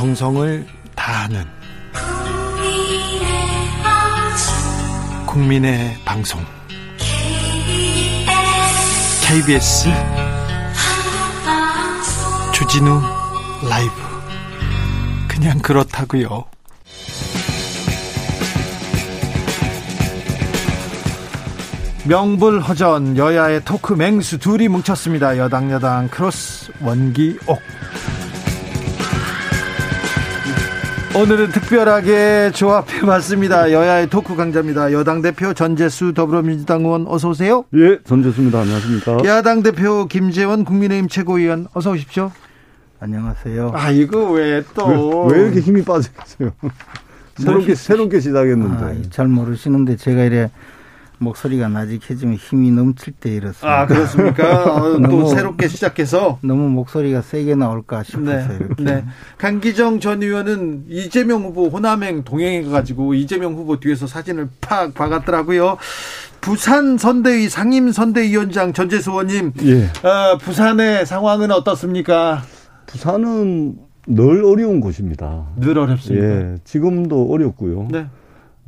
정성을 다하는 국민의 방송 KBS 주진우 라이브 그냥 그렇다고요. 명불허전 여야의 토크 맹수 둘이 뭉쳤습니다. 여당 여당 크로스 원기옥. 오늘은 특별하게 조합해봤습니다. 여야의 토크 강자입니다. 여당 대표 전재수 더불어민주당 의원 어서 오세요. 예, 전재수입니다. 안녕하십니까. 야당 대표 김재원 국민의힘 최고위원 어서 오십시오. 안녕하세요. 아 이거 왜 또 왜, 왜 이렇게 힘이 빠져있어요? 새롭게 새롭게 시작했는데. 아, 잘 모르시는데 제가 이래 목소리가 나직해지면 힘이 넘칠 때 이렇습니다. 아 그렇습니까? 어, 또 너무- 새롭게 시작해서 너무 목소리가 세게 나올까 싶어서 네, 이렇게. 네. 강기정 전 의원은 이재명 후보 호남행 동행해가지고 이재명 후보 뒤에서 사진을 팍 박았더라고요. 부산 선대위 상임 선대위원장 전재수 의원님, 예. 어, 부산의 상황은 어떻습니까? 부산은 늘 어려운 곳입니다. 늘 어렵습니다. 예, 지금도 어렵고요. 네.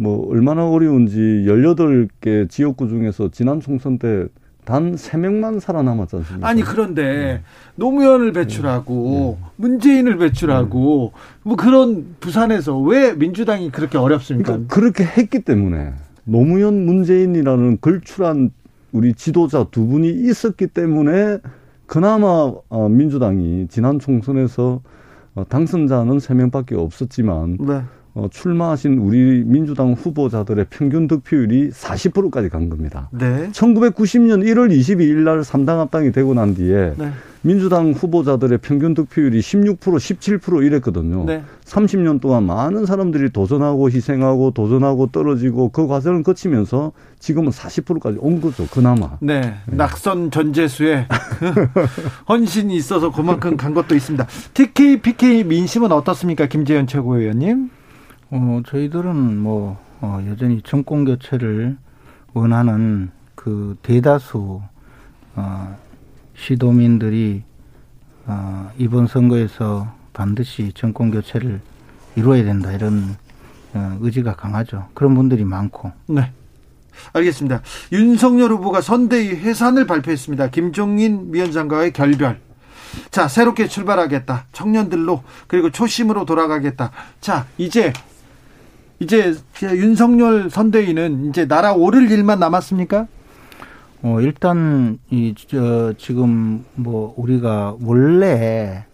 뭐 얼마나 어려운지 18개 지역구 중에서 지난 총선 때 단 3명만 살아남았지 않습니까? 아니 그런데 노무현을 배출하고 문재인을 배출하고 뭐 그런 부산에서 왜 민주당이 그렇게 어렵습니까? 그러니까 그렇게 했기 때문에 노무현 문재인이라는 걸출한 우리 지도자 두 분이 있었기 때문에 그나마 어, 민주당이 지난 총선에서 어, 당선자는 세명밖에 없었지만 네. 어, 출마하신 우리 민주당 후보자들의 평균 득표율이 40%까지 간 겁니다. 네. 1990년 1월 22일 날 3당 합당이 되고 난 뒤에 네. 민주당 후보자들의 평균 득표율이 16% 17% 이랬거든요. 네. 30년 동안 많은 사람들이 도전하고 희생하고 도전하고 떨어지고 그 과정을 거치면서 지금은 40%까지 온 거죠. 그나마. 네, 낙선 전재수의 헌신이 있어서 그만큼 간 것도 있습니다. TK, PK 민심은 어떻습니까, 김재현 최고위원님? 어, 저희들은 뭐 어, 여전히 정권 교체를 원하는 그 대다수 어, 시도민들이 어, 이번 선거에서 반드시 정권 교체를 이루어야 된다 이런 어, 의지가 강하죠. 그런 분들이 많고 네. 알겠습니다. 윤석열 후보가 선대위 해산을 발표했습니다. 김종인 위원장과의 결별. 자, 새롭게 출발하겠다. 청년들로 그리고 초심으로 돌아가겠다. 자, 이제 이제 윤석열 선대위는 이제 나라 오를 일만 남았습니까? 어, 일단, 이, 저, 지금, 뭐, 우리가 원래,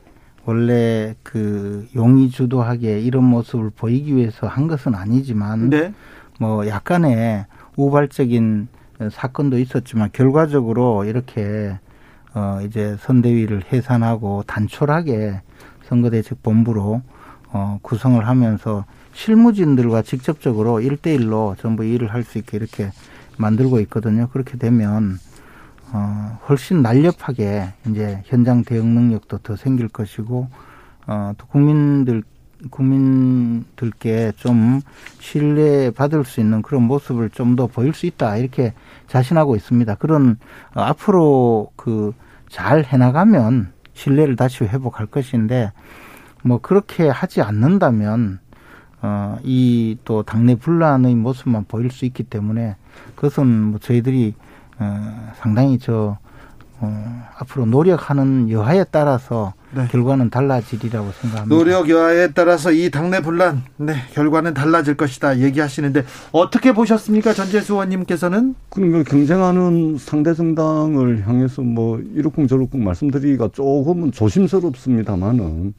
원래 그 용의 주도하게 이런 모습을 보이기 위해서 한 것은 아니지만, 네. 뭐, 약간의 우발적인 사건도 있었지만, 결과적으로 이렇게, 어, 이제 선대위를 해산하고 단촐하게 선거대책본부로, 어, 구성을 하면서 실무진들과 직접적으로 일대일로 전부 일을 할 수 있게 이렇게 만들고 있거든요. 그렇게 되면 어 훨씬 날렵하게 이제 현장 대응 능력도 더 생길 것이고 어 또 국민들 국민들께 좀 신뢰 받을 수 있는 그런 모습을 좀 더 보일 수 있다 이렇게 자신하고 있습니다. 그런 어, 앞으로 그 잘 해나가면 신뢰를 다시 회복할 것인데 뭐 그렇게 하지 않는다면 어, 이 또 당내 분란의 모습만 보일 수 있기 때문에 그것은 뭐 저희들이 어, 상당히 저 어, 앞으로 노력하는 여하에 따라서 네. 결과는 달라지리라고 생각합니다. 노력 여하에 따라서 이 당내 분란, 네, 결과는 달라질 것이다 얘기하시는데 어떻게 보셨습니까, 전재수 의원님께서는? 그러니까 경쟁하는 상대 정당을 향해서 뭐 이렇쿵 저렇쿵 말씀드리기가 조금은 조심스럽습니다만은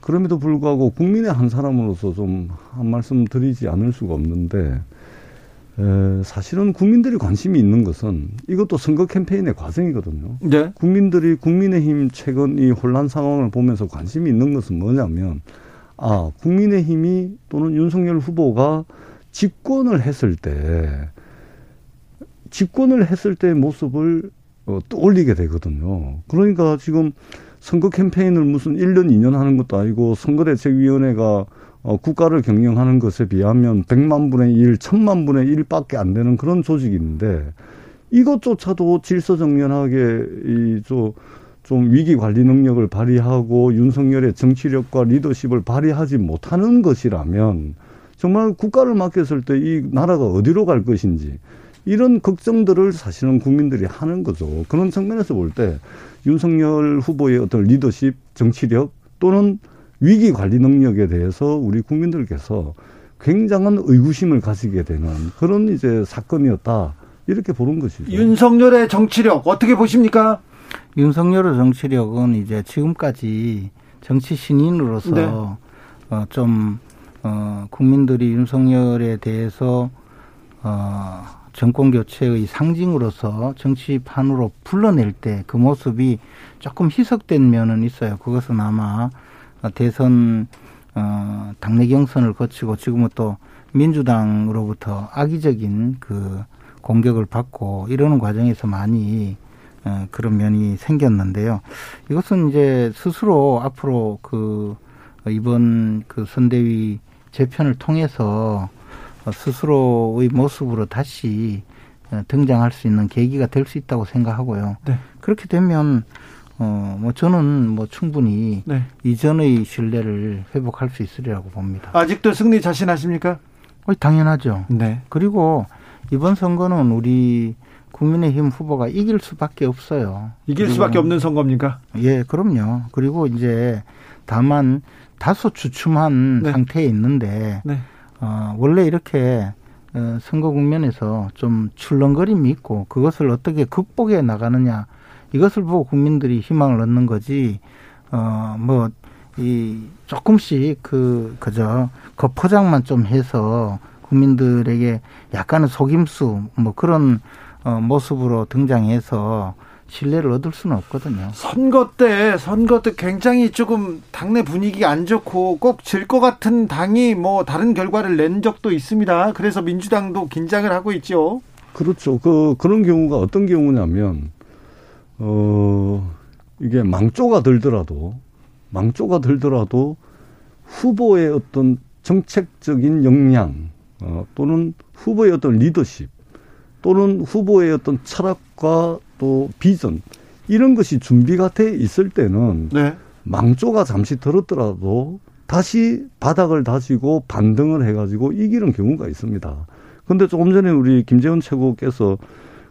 그럼에도 불구하고 국민의 한 사람으로서 좀 한 말씀 드리지 않을 수가 없는데 에, 사실은 국민들이 관심이 있는 것은 이것도 선거 캠페인의 과정이거든요. 네. 국민들이 국민의힘 최근 이 혼란 상황을 보면서 관심이 있는 것은 뭐냐면 아 국민의힘이 또는 윤석열 후보가 집권을 했을 때 집권을 했을 때의 모습을 어, 떠올리게 되거든요. 그러니까 지금 선거 캠페인을 무슨 1년, 2년 하는 것도 아니고 선거대책위원회가 어, 국가를 경영하는 것에 비하면 100만 분의 1, 1000만 분의 1밖에 안 되는 그런 조직인데 이것조차도 질서정연하게 이저 좀 위기 관리 능력을 발휘하고 윤석열의 정치력과 리더십을 발휘하지 못하는 것이라면 정말 국가를 맡겼을 때 이 나라가 어디로 갈 것인지 이런 걱정들을 사실은 국민들이 하는 거죠. 그런 측면에서 볼 때 윤석열 후보의 어떤 리더십, 정치력 또는 위기 관리 능력에 대해서 우리 국민들께서 굉장한 의구심을 가지게 되는 그런 이제 사건이었다. 이렇게 보는 것이죠. 윤석열의 정치력 어떻게 보십니까? 윤석열의 정치력은 이제 지금까지 정치 신인으로서 네. 어, 좀 어, 국민들이 윤석열에 대해서 어, 정권 교체의 상징으로서 정치판으로 불러낼 때 그 모습이 조금 희석된 면은 있어요. 그것은 아마 대선 어, 당내 경선을 거치고 지금은 또 민주당으로부터 악의적인 그 공격을 받고 이러는 과정에서 많이 어, 그런 면이 생겼는데요. 이것은 이제 스스로 앞으로 그 이번 그 선대위 재편을 통해서 스스로의 모습으로 다시 어, 등장할 수 있는 계기가 될 수 있다고 생각하고요. 네. 그렇게 되면 어, 뭐 저는 뭐 충분히 네. 이전의 신뢰를 회복할 수 있으리라고 봅니다. 아직도 승리 자신하십니까? 어, 당연하죠. 네. 그리고 이번 선거는 우리 국민의힘 후보가 이길 수밖에 없어요. 이길 수밖에 없는 선거입니까? 예, 그럼요. 그리고 이제 다만 다소 주춤한 네. 상태에 있는데 네. 어, 원래 이렇게 어, 선거 국면에서 좀 출렁거림이 있고 그것을 어떻게 극복해 나가느냐 이것을 보고 국민들이 희망을 얻는 거지 어뭐 이 조금씩 그 그저 겉포장만 좀 해서 국민들에게 약간의 속임수 뭐 그런 어 모습으로 등장해서 신뢰를 얻을 수는 없거든요. 선거 때 선거 때 굉장히 조금 당내 분위기가 안 좋고 꼭 질 것 같은 당이 뭐 다른 결과를 낸 적도 있습니다. 그래서 민주당도 긴장을 하고 있죠. 그렇죠. 그 그런 경우가 어떤 경우냐면 어 이게 망조가 들더라도 망조가 들더라도 후보의 어떤 정책적인 역량 어, 또는 후보의 어떤 리더십 또는 후보의 어떤 철학과 또 비전 이런 것이 준비가 돼 있을 때는 네. 망조가 잠시 들었더라도 다시 바닥을 다지고 반등을 해가지고 이기는 경우가 있습니다. 근데 조금 전에 우리 김재원 최고께서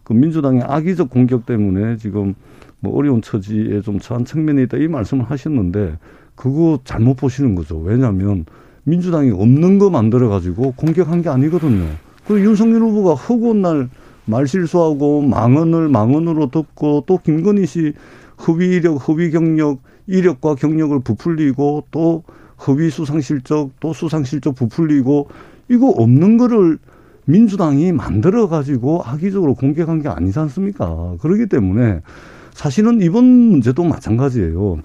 그 민주당의 악의적 공격 때문에 지금 뭐 어려운 처지에 좀 처한 측면이 있다 이 말씀을 하셨는데 그거 잘못 보시는 거죠. 왜냐하면 민주당이 없는 거 만들어 가지고 공격한 게 아니거든요. 그 윤석열 후보가 허구한 날 말실수하고 망언을 망언으로 듣고 또 김건희 씨 허위력, 허위 경력, 이력과 경력을 부풀리고 또 허위 수상 실적, 또 수상 실적 부풀리고 이거 없는 거를 민주당이 만들어 가지고 악의적으로 공격한 게 아니지 않습니까? 그렇기 때문에 사실은 이번 문제도 마찬가지예요.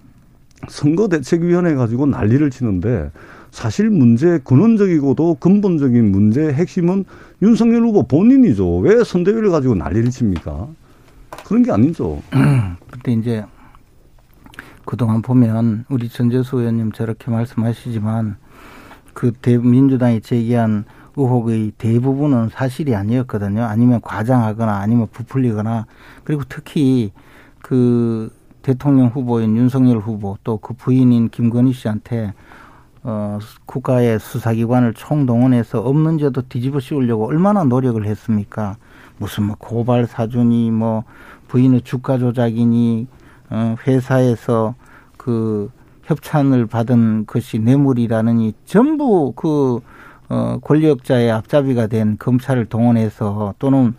선거대책위원회 가지고 난리를 치는데 사실 문제 근원적이고도 근본적인 문제의 핵심은 윤석열 후보 본인이죠. 왜 선대위를 가지고 난리를 칩니까? 그런 게 아니죠. 근데 이제 그동안 보면 우리 전재수 의원님 저렇게 말씀하시지만 그 민주당이 제기한 의혹의 대부분은 사실이 아니었거든요. 아니면 과장하거나 아니면 부풀리거나 그리고 특히 그 대통령 후보인 윤석열 후보 또 그 부인인 김건희 씨한테 어, 국가의 수사기관을 총동원해서 없는 죄도 뒤집어 씌우려고 얼마나 노력을 했습니까? 무슨 뭐 고발 사준이 뭐 부인의 주가 조작이니 어, 회사에서 그 협찬을 받은 것이 뇌물이라느니 전부 그 어, 권력자의 앞잡이가 된 검찰을 동원해서 또는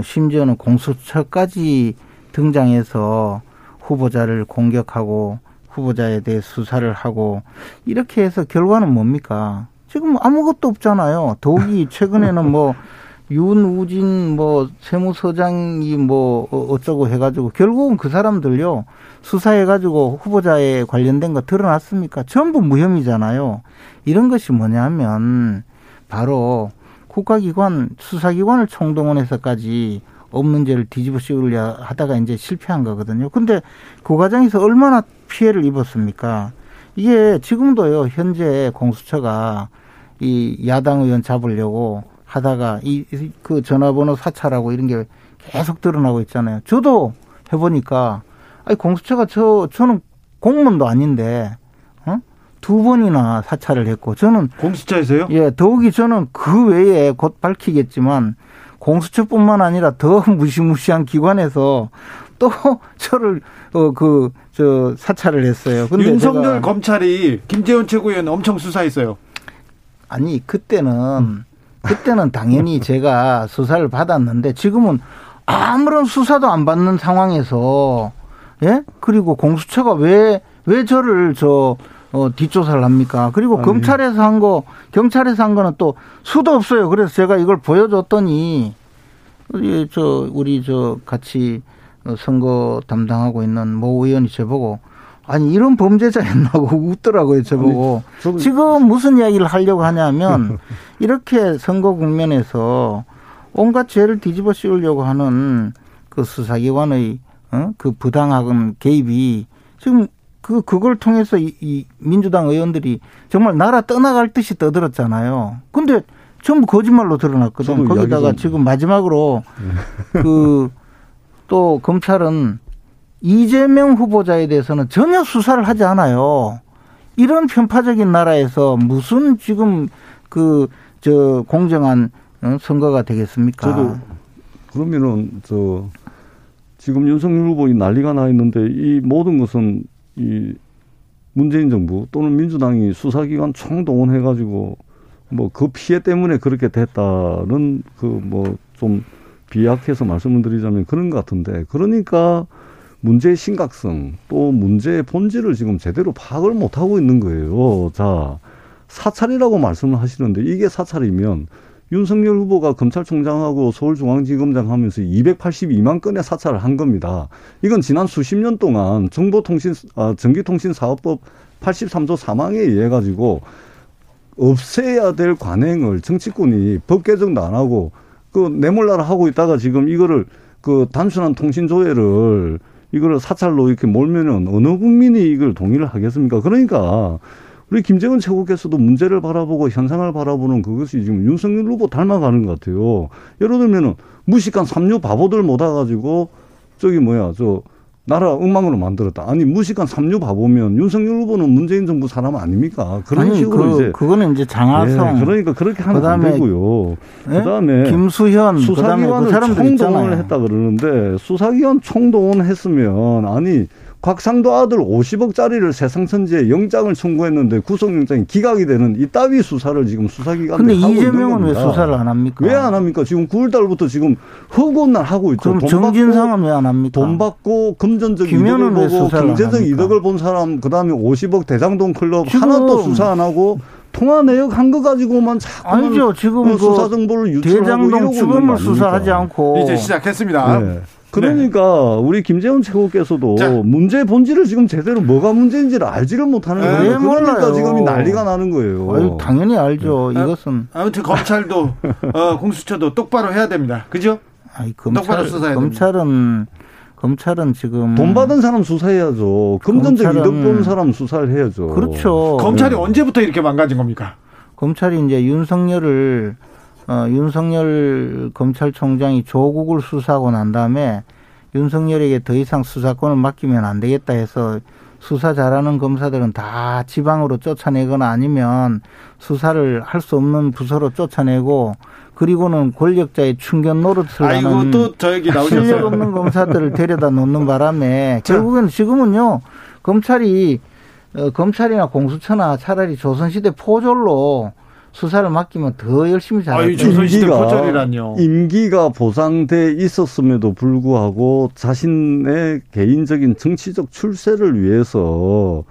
심지어는 공수처까지 등장해서 후보자를 공격하고 후보자에 대해 수사를 하고 이렇게 해서 결과는 뭡니까? 지금 아무것도 없잖아요. 더욱이 최근에는 뭐 윤우진 뭐 세무서장이 뭐 어, 어쩌고 해가지고 결국은 그 사람들요 수사해가지고 후보자에 관련된 거 드러났습니까? 전부 무혐의잖아요. 이런 것이 뭐냐면 바로 국가기관 수사기관을 총동원해서까지 없는 죄를 뒤집어 씌우려 하다가 이제 실패한 거거든요. 근데 그 과정에서 얼마나 피해를 입었습니까? 이게 지금도요, 현재 공수처가 이 야당 의원 잡으려고 하다가 이 그 전화번호 사찰하고 이런 게 계속 드러나고 있잖아요. 저도 해보니까 아니 공수처가 저 저는 공무원도 아닌데 어? 두 번이나 사찰을 했고 저는 공수처에서요? 예, 더욱이 저는 그 외에 곧 밝히겠지만 공수처뿐만 아니라 더 무시무시한 기관에서 또 저를 어 그 저 사찰을 했어요. 근데 윤석열 검찰이 김재원 최고위원 엄청 수사했어요. 아니 그때는 그때는 당연히 제가 수사를 받았는데 지금은 아무런 수사도 안 받는 상황에서 예 그리고 공수처가 왜 왜 저를 저 어, 뒷조사를 합니까? 그리고 아니. 검찰에서 한 거, 경찰에서 한 거는 또 수도 없어요. 그래서 제가 이걸 보여줬더니, 우리, 저, 우리 저 같이 선거 담당하고 있는 모 의원이 저보고, 아니, 이런 범죄자였나고 웃더라고요, 저보고. 아니, 지금 무슨 이야기를 하려고 하냐면, 이렇게 선거 국면에서 온갖 죄를 뒤집어 씌우려고 하는 그 수사기관의 어? 그 부당한 개입이 지금 그 그걸 통해서 이, 이 민주당 의원들이 정말 나라 떠나갈 듯이 떠들었잖아요. 근데 전부 거짓말로 드러났거든. 거기다가 지금 마지막으로 네. 그또 검찰은 이재명 후보자에 대해서는 전혀 수사를 하지 않아요. 이런 편파적인 나라에서 무슨 지금 그 저 공정한 어, 선거가 되겠습니까? 저도 그러면은 저 지금 윤석열 후보 이 난리가 나 있는데 이 모든 것은 이 문재인 정부 또는 민주당이 수사기관 총동원해 가지고 뭐 그 피해 때문에 그렇게 됐다는 그 뭐 좀 비약해서 말씀을 드리자면 그런 것 같은데 그러니까 문제의 심각성 또 문제의 본질을 지금 제대로 파악을 못 하고 있는 거예요. 자 사찰이라고 말씀을 하시는데 이게 사찰이면 윤석열 후보가 검찰총장하고 서울중앙지검장 하면서 282만 건의 사찰을 한 겁니다. 이건 지난 수십 년 동안 정보통신, 아, 전기통신사업법 83조 3항에 의해 가지고 없애야 될 관행을 정치권이 법 개정도 안 하고 그 내몰라라 하고 있다가 지금 이거를 그 단순한 통신 조회를 이거를 사찰로 이렇게 몰면은 어느 국민이 이걸 동의를 하겠습니까? 그러니까 우리 김정은 최고께서도 문제를 바라보고 현상을 바라보는 그것이 지금 윤석열 후보 닮아가는 것 같아요. 예를 들면은 무식한 삼류 바보들 모아가지고 저기 뭐야 저 나라 엉망으로 만들었다. 아니 무식한 삼류 바보면 윤석열 후보는 문재인 정부 사람 아닙니까? 그런 아니, 식으로 그, 이제 그거는 이제 장하성. 예, 그러니까 그렇게 하면 그다음에, 안 되고요. 예? 그다음에 김수현 수사기관을 그 총동원을 했다 그러는데 수사기관 총동원했으면 아니 곽상도 아들 50억짜리를 세상천지에 영장을 청구했는데 구속영장이 기각이 되는 이 따위 수사를 지금 수사기관이 근데 이재명은 왜 수사를 안 합니까? 왜 안 합니까? 지금 9월 달부터 지금 허구한 날 하고 있죠. 그럼 정진상은 왜 안 합니까? 돈 받고 금전적 이득을 보고 경제적 이득을 본 사람 그다음에 50억 대장동 클럽 하나도 수사 안 하고 통화 내역 한 거 가지고만 자꾸 아니죠. 지금 그 수사 정보를 유출하고 대장동 주범을 수사하지 않고 이제 시작했습니다. 네. 그러니까 네. 우리 김재원 최고께서도 자. 문제 본질을 지금 제대로 뭐가 문제인지를 알지를 못하는 네, 거예요. 그러니까 몰라요. 지금 난리가 나는 거예요. 아유, 당연히 알죠. 네. 이것은 아무튼 검찰도 어, 공수처도 똑바로 해야 됩니다. 그죠? 아니, 검찰, 검찰은 됩니다. 검찰은 지금 돈 받은 사람 수사해야죠. 금전적 이득 본 사람 수사를 해야죠. 그렇죠. 검찰이 네. 언제부터 이렇게 망가진 겁니까? 검찰이 이제 윤석열을 어, 윤석열 검찰총장이 조국을 수사하고 난 다음에 윤석열에게 더 이상 수사권을 맡기면 안 되겠다 해서 수사 잘하는 검사들은 다 지방으로 쫓아내거나 아니면 수사를 할 수 없는 부서로 쫓아내고 그리고는 권력자의 충견 노릇을 아이고, 하는 또저 얘기 실력 없는 검사들을 데려다 놓는 바람에 결국은 지금은요 검찰이 어, 검찰이나 공수처나 차라리 조선시대 포졸로 수사를 맡기면 더 열심히 잘할 거예요. 임기가, 임기가 보상돼 있었음에도 불구하고 자신의 개인적인 정치적 출세를 위해서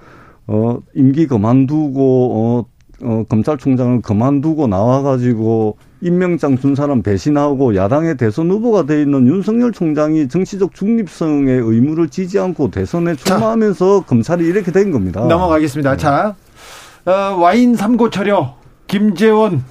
어 임기 그만두고 어, 어 검찰총장을 그만두고 나와가지고 임명장 준 사람 배신하고 야당의 대선 후보가 돼 있는 윤석열 총장이 정치적 중립성의 의무를 지지 않고 대선에 출마하면서 자, 검찰이 이렇게 된 겁니다. 넘어가겠습니다. 네. 자, 어, 와인 삼고철여 김재원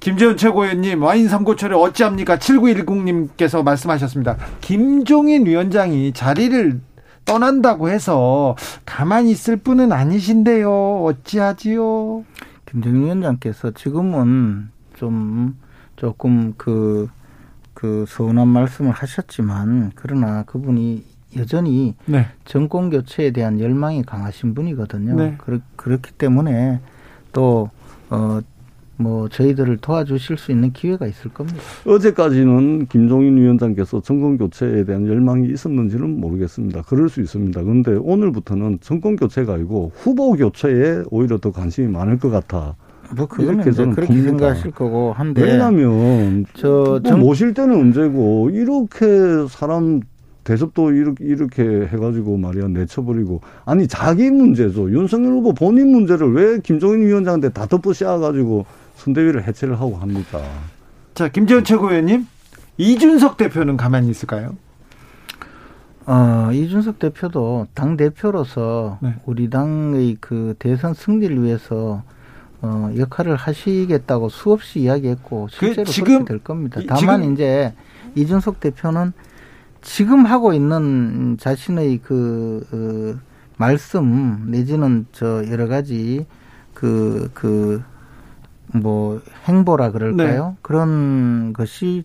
김재원 최고위원님 와인 삼고철을 어찌합니까? 7910님께서 말씀하셨습니다. 김종인 위원장이 자리를 떠난다고 해서 가만히 있을 분은 아니신데요. 어찌하지요? 김정인 위원장께서 지금은 좀 조금 그, 그 서운한 말씀을 하셨지만 그러나 그분이 여전히 네. 정권 교체에 대한 열망이 강하신 분이거든요. 네. 그렇, 그렇기 때문에 또 어, 뭐 저희들을 도와주실 수 있는 기회가 있을 겁니다. 어제까지는 김종인 위원장께서 정권 교체에 대한 열망이 있었는지는 모르겠습니다. 그럴 수 있습니다. 그런데 오늘부터는 정권 교체가 아니고 후보 교체에 오히려 더 관심이 많을 것 같아. 뭐 그거는 저는 그렇게 봅니다. 생각하실 거고 한데 왜냐하면 저 정... 뭐 모실 때는 언제고 이렇게 사람 대접도 이렇게, 이렇게 해가지고 말이야 내쳐버리고 아니 자기 문제죠 윤석열 후보 본인 문제를 왜 김종인 위원장한테 다 덮어 씌워가지고 선대위를 해체를 하고 합니까? 자 김재원 최고위원님 이준석 대표는 가만히 있을까요? 어, 이준석 대표도 당 대표로서 네. 우리 당의 그 대선 승리를 위해서 어, 역할을 하시겠다고 수없이 이야기했고 그 실제로 그 지금, 될 겁니다. 다만 지금, 이제 이준석 대표는 지금 하고 있는 자신의 그, 그 말씀 내지는 저 여러 가지 그, 그, 뭐 행보라 그럴까요? 네. 그런 것이,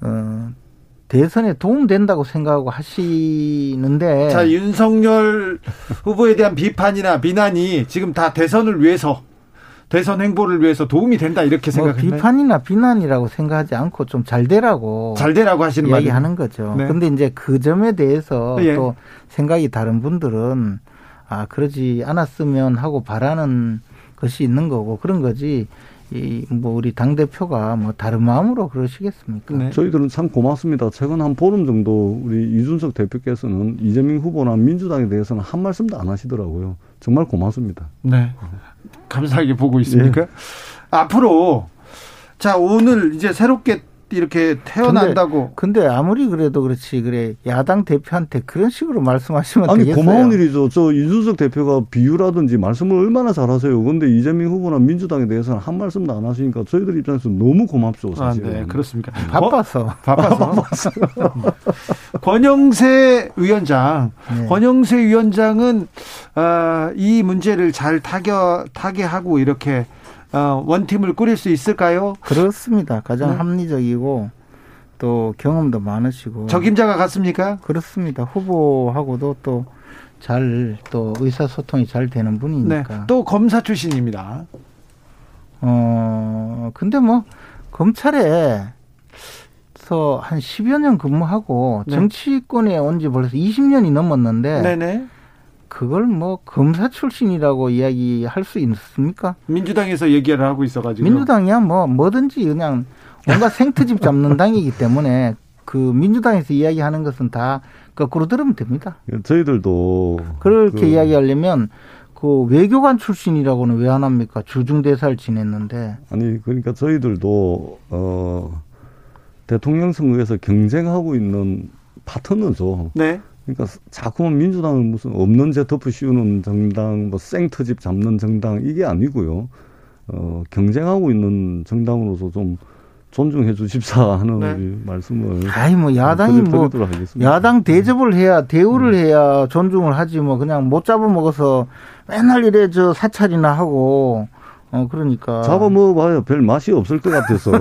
어, 대선에 도움된다고 생각하고 하시는데. 자, 윤석열 후보에 대한 비판이나 비난이 지금 다 대선을 위해서 대선 행보를 위해서 도움이 된다 이렇게 생각했나요? 뭐 비판이나 비난이라고 생각하지 않고 좀 잘 되라고 잘 되라고 하시는 말이 하는 거죠. 네. 근데 이제 그 점에 대해서 예. 또 생각이 다른 분들은 아 그러지 않았으면 하고 바라는 것이 있는 거고 그런 거지. 이 뭐 우리 당 대표가 뭐 다른 마음으로 그러시겠습니까? 네. 저희들은 참 고맙습니다. 최근 한 보름 정도 우리 이준석 대표께서는 이재명 후보나 민주당에 대해서는 한 말씀도 안 하시더라고요. 정말 고맙습니다. 네. 감사하게 보고 있습니까? 네. 앞으로 자 오늘 이제 새롭게 이렇게 태어난다고. 근데, 근데, 아무리 그래도 그렇지 그래 야당 대표한테 그런 식으로 말씀하시면 아니 되겠어요? 고마운 일이죠. 저 이준석 대표가 비유라든지 말씀을 얼마나 잘하세요. 그런데 이재명 후보나 민주당에 대해서는 한 말씀도 안 하시니까 저희들 입장에서 너무 고맙죠. 사실. 아, 네, 그렇습니까? 바빠서. 바빠서. 바빠서. 권영세 위원장, 네. 권영세 위원장은 어, 이 문제를 잘 타겨 타개하고 이렇게 어, 원팀을 꾸릴 수 있을까요? 그렇습니다. 가장 네. 합리적이고 또 경험도 많으시고 적임자가 같습니까? 그렇습니다. 후보하고도 또 잘 또 의사소통이 잘 되는 분이니까. 네. 또 검사 출신입니다. 어 근데 뭐 검찰에 서 한 10여 년 근무하고 네. 정치권에 온 지 벌써 20년이 넘었는데 네네. 그걸 뭐 검사 출신이라고 이야기할 수 있습니까? 민주당에서 얘기를 하고 있어가지고 민주당이야 뭐 뭐든지 그냥 뭔가 생트집 잡는 당이기 때문에 그 민주당에서 이야기하는 것은 다 거꾸로 들으면 됩니다. 저희들도 그렇게 그... 이야기하려면 그 외교관 출신이라고는 왜 안 합니까? 주중 대사를 지냈는데 아니 그러니까 저희들도 어 대통령 선거에서 경쟁하고 있는 파트너죠. 네. 그러니까 자꾸만 민주당은 무슨 없는 제 덮어 씌우는 정당, 뭐 생터집 잡는 정당 이게 아니고요. 어, 경쟁하고 있는 정당으로서 좀 존중해 주십사 하는 네. 말씀을. 아니 뭐 야당이 뭐 야당 대접을 해야 대우를 음. 해야 존중을 하지 뭐 그냥 못 잡아 먹어서 맨날 이래 저 사찰이나 하고 어, 그러니까. 잡아먹어봐요. 별 맛이 없을 것 같아서.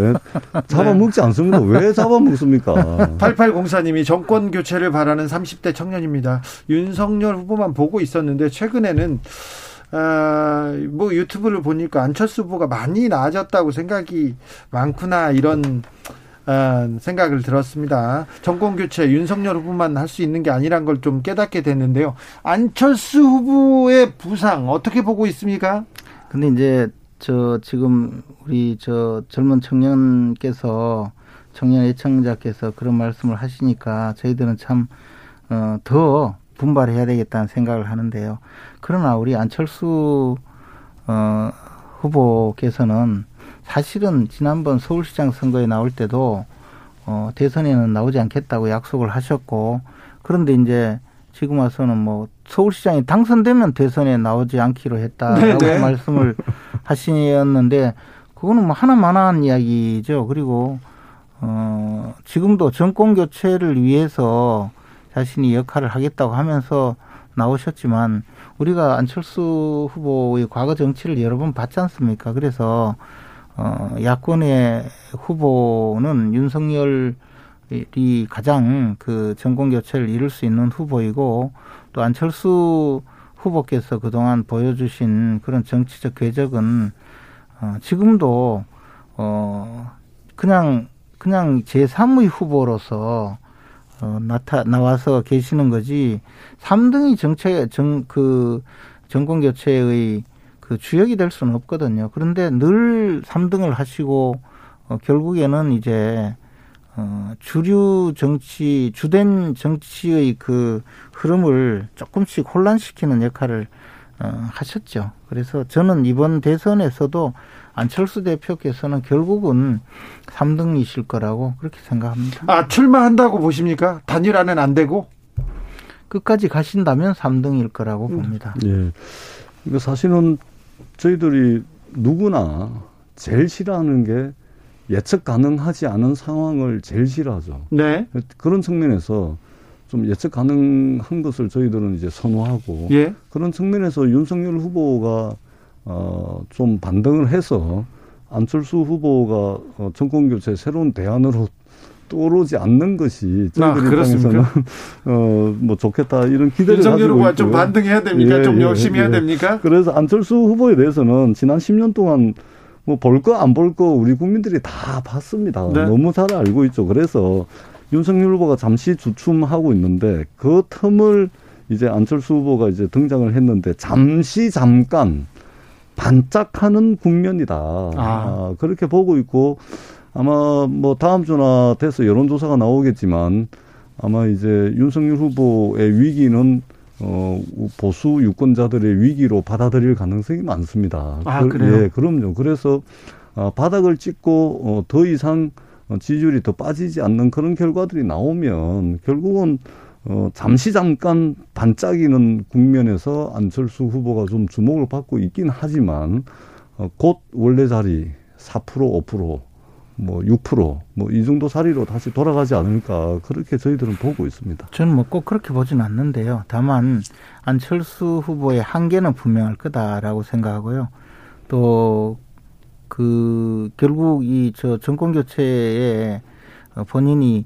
예. 잡아먹지 않습니다. 왜 잡아먹습니까? 8804님이 정권 교체를 바라는 30대 청년입니다. 윤석열 후보만 보고 있었는데, 최근에는, 아, 뭐 유튜브를 보니까 안철수 후보가 많이 나아졌다고 생각이 많구나, 이런, 아, 생각을 들었습니다. 정권 교체 윤석열 후보만 할 수 있는 게 아니란 걸 좀 깨닫게 됐는데요. 안철수 후보의 부상 어떻게 보고 있습니까? 근데 이제 저 지금 우리 저 젊은 청년께서 청년 애청자께서 그런 말씀을 하시니까 저희들은 참 어 더 분발해야 되겠다는 생각을 하는데요. 그러나 우리 안철수 어 후보께서는 사실은 지난번 서울시장 선거에 나올 때도 어 대선에는 나오지 않겠다고 약속을 하셨고 그런데 이제 지금 와서는 뭐 서울시장이 당선되면 대선에 나오지 않기로 했다라고 네네. 네. 말씀을 하시었는데 그거는 뭐 하나만한 이야기죠. 그리고 어 지금도 정권 교체를 위해서 자신이 역할을 하겠다고 하면서 나오셨지만 우리가 안철수 후보의 과거 정치를 여러 번 봤지 않습니까? 그래서 어 야권의 후보는 윤석열 이 가장 그 정권 교체를 이룰 수 있는 후보이고 또 안철수 후보께서 그동안 보여주신 그런 정치적 궤적은 어, 지금도 어 그냥 그냥 제3의 후보로서 어, 나타 나와서 계시는 거지 3등이 정책 정그 정권 교체의 그 주역이 될 수는 없거든요. 그런데 늘 3등을 하시고 어, 결국에는 이제 어, 주류 정치 주된 정치의 그 흐름을 조금씩 혼란시키는 역할을 어, 하셨죠. 그래서 저는 이번 대선에서도 안철수 대표께서는 결국은 3등이실 거라고 그렇게 생각합니다. 아, 출마한다고 보십니까? 단일화는 안 되고? 끝까지 가신다면 3등일 거라고 음. 봅니다. 예. 그러니까 사실은 저희들이 누구나 제일 싫어하는 게 예측 가능하지 않은 상황을 제일 싫어하죠. 네. 그런 측면에서 좀 예측 가능한 것을 저희들은 이제 선호하고 예. 그런 측면에서 윤석열 후보가 어, 좀 반등을 해서 안철수 후보가 어, 정권 교체 새로운 대안으로 떠오르지 않는 것이 저희들 아, 입장에서는 어뭐 좋겠다 이런 기대를 윤석열 후보가 좀 반등해야 됩니까? 예, 좀 예, 열심히 예, 해야 됩니까? 그래서 안철수 후보에 대해서는 지난 10년 동안 뭐 볼 거 안 볼 거 우리 국민들이 다 봤습니다. 네. 너무 잘 알고 있죠. 그래서 윤석열 후보가 잠시 주춤하고 있는데 그 틈을 이제 안철수 후보가 이제 등장을 했는데 잠시 잠깐 반짝하는 국면이다. 아. 아, 그렇게 보고 있고 아마 뭐 다음 주나 돼서 여론조사가 나오겠지만 아마 이제 윤석열 후보의 위기는 어 보수 유권자들의 위기로 받아들일 가능성이 많습니다. 아 그, 그래요? 예, 그럼요. 그래서 어, 바닥을 찍고 어, 더 이상 지지율이 더 빠지지 않는 그런 결과들이 나오면 결국은 어, 잠시 잠깐 반짝이는 국면에서 안철수 후보가 좀 주목을 받고 있긴 하지만 어, 곧 원래 자리 4% 5% 뭐 6%, 뭐 이 정도 자리로 다시 돌아가지 않을까 그렇게 저희들은 보고 있습니다. 저는 뭐 꼭 그렇게 보진 않는데요. 다만 안철수 후보의 한계는 분명할 거다라고 생각하고요. 또 그 결국 이 저 정권 교체에 본인이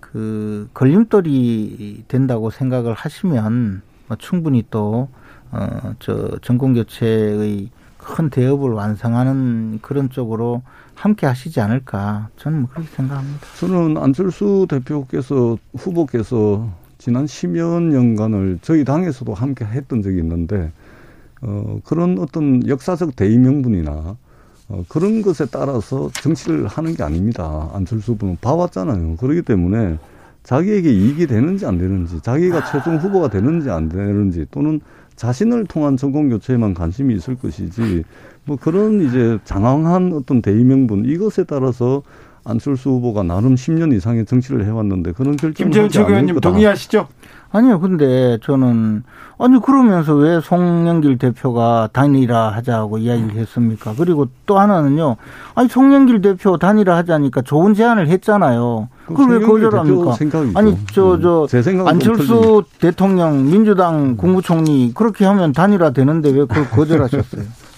그 걸림돌이 된다고 생각을 하시면 뭐 충분히 또 어 저 정권 교체의 큰 대업을 완성하는 그런 쪽으로 함께 하시지 않을까 저는 뭐 그렇게 생각합니다. 저는 안철수 대표께서 후보께서 지난 10여 년간을 저희 당에서도 함께 했던 적이 있는데 어, 그런 어떤 역사적 대의명분이나 어, 그런 것에 따라서 정치를 하는 게 아닙니다. 안철수 후보는 봐왔잖아요. 그렇기 때문에 자기에게 이익이 되는지 안 되는지, 자기가 최종 후보가 되는지 안 되는지, 또는 자신을 통한 정권 교체에만 관심이 있을 것이지 뭐 그런 이제 장황한 어떤 대의명분 이것에 따라서 안철수 후보가 나름 10년 이상의 정치를 해왔는데 그런 결정을 김재훈 최고위원님 동의하시죠? 아니요. 근데 저는 아니 그러면서 왜 송영길 대표가 단일화 하자고 이야기를 했습니까? 그리고 또 하나는요. 아니 송영길 대표 단일화 하자니까 좋은 제안을 했잖아요. 그걸 왜 거절합니까? 아니 저저 저 안철수 대통령 민주당 국무총리 그렇게 하면 단일화 되는데 왜 그걸 거절하셨어요?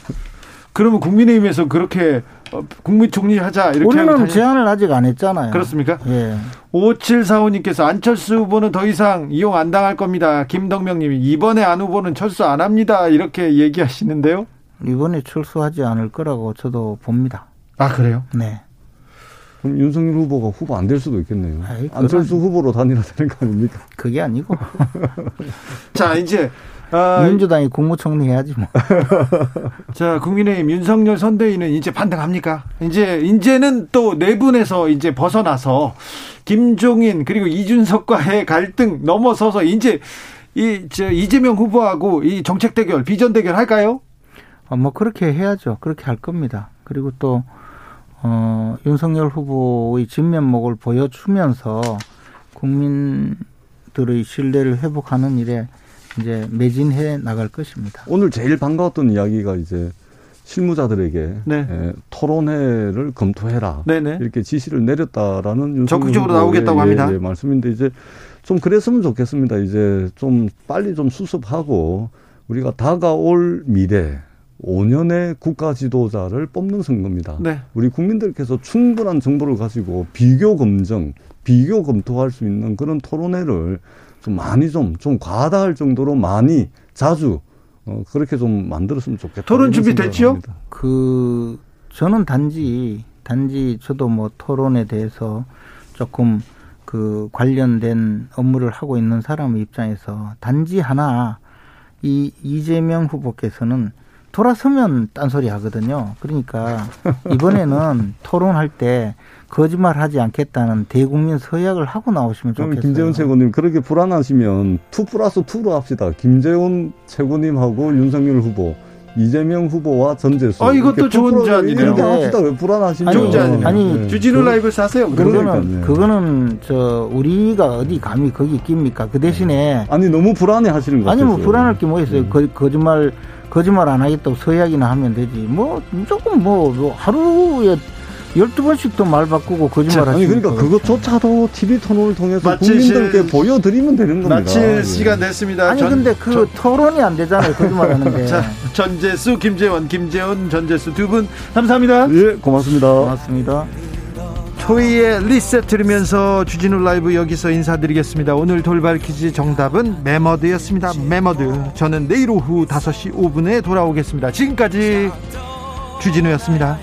그러면 국민의힘에서 그렇게 어, 국무총리 하자 이렇게 우리는 제안을 아직 안 했잖아요. 그렇습니까? 예. 5745님께서 안철수 후보는 더 이상 이용 안 당할 겁니다. 김덕명님이 이번에 안 후보는 철수 안 합니다. 이렇게 얘기하시는데요. 이번에 철수하지 않을 거라고 저도 봅니다. 아 그래요? 네. 그럼 윤석열 후보가 후보 안 될 수도 있겠네요. 아이, 안철수 후보로 단일화되는 거 아닙니까? 그게 아니고. 자 이제 아, 민주당이 국무총리 해야지 뭐. 자, 국민의힘 윤석열 선대위는 이제 반등합니까? 이제 이제는 또 내분에서 이제 벗어나서 김종인 그리고 이준석과의 갈등 넘어서서 이제 이 저 이재명 후보하고 이 정책 대결, 비전 대결 할까요? 어, 뭐 그렇게 해야죠. 그렇게 할 겁니다. 그리고 또 어, 윤석열 후보의 진면목을 보여주면서 국민들의 신뢰를 회복하는 일에 이제 매진해 나갈 것입니다. 오늘 제일 반가웠던 이야기가 이제 실무자들에게 네. 예, 토론회를 검토해라 네네. 이렇게 지시를 내렸다라는 적극적으로 나오겠다고 예, 합니다. 예, 말씀인데 이제 좀 그랬으면 좋겠습니다. 이제 좀 빨리 좀 수습하고 우리가 다가올 미래 5년의 국가 지도자를 뽑는 선거입니다. 네. 우리 국민들께서 충분한 정보를 가지고 비교 검증, 비교 검토할 수 있는 그런 토론회를 좀 많이 좀, 좀 과다할 정도로 많이 자주 어, 그렇게 좀 만들었으면 좋겠다. 토론 준비 됐죠? 그, 저는 단지, 단지 저도 뭐 토론에 대해서 조금 그 관련된 업무를 하고 있는 사람의 입장에서 단지 하나 이 이재명 후보께서는 돌아서면 딴소리 하거든요. 그러니까 이번에는 토론할 때 거짓말 하지 않겠다는 대국민 서약을 하고 나오시면 좋겠어요. 김재원 최고님 그렇게 불안하시면 two plus two로 합시다. 김재원 최고님하고 윤석열 후보 이재명 후보와 전재수. 아, 이것도 좋은 제안이네요. 이렇게 합시다. 왜 불안하시면. 좋은 제안이네요. 아니, 네. 주진우 그, 라이브 사세요. 그거는. 그거는, 저, 우리가 어디 감히 거기 낍니까? 그 대신에. 아니, 너무 불안해 하시는 거 아니, 뭐, 불안할 게 뭐 있어요. 음. 거, 거짓말, 거짓말 안 하겠다고 서약이나 하면 되지. 뭐, 무조건 뭐, 뭐 하루에 열두 번씩 더말 바꾸고 거짓말 하시는 아니 그러니까 그것조차도 TV 토론을 통해서 국민들께 보여드리면 되는 겁니다. 마칠 예. 시간 됐습니다. 아니 전, 근데 그 전, 토론이 안 되잖아요. 거짓말 하는데. 자, 전재수, 김재원, 김재원, 전재수 두 분 감사합니다. 예, 고맙습니다. 고맙습니다. 토이의 리셋 들으면서 주진우 라이브 여기서 인사드리겠습니다. 오늘 돌발 퀴즈 정답은 매머드였습니다. 매머드. 저는 내일 오후 5시 5분에 돌아오겠습니다. 지금까지 주진우였습니다.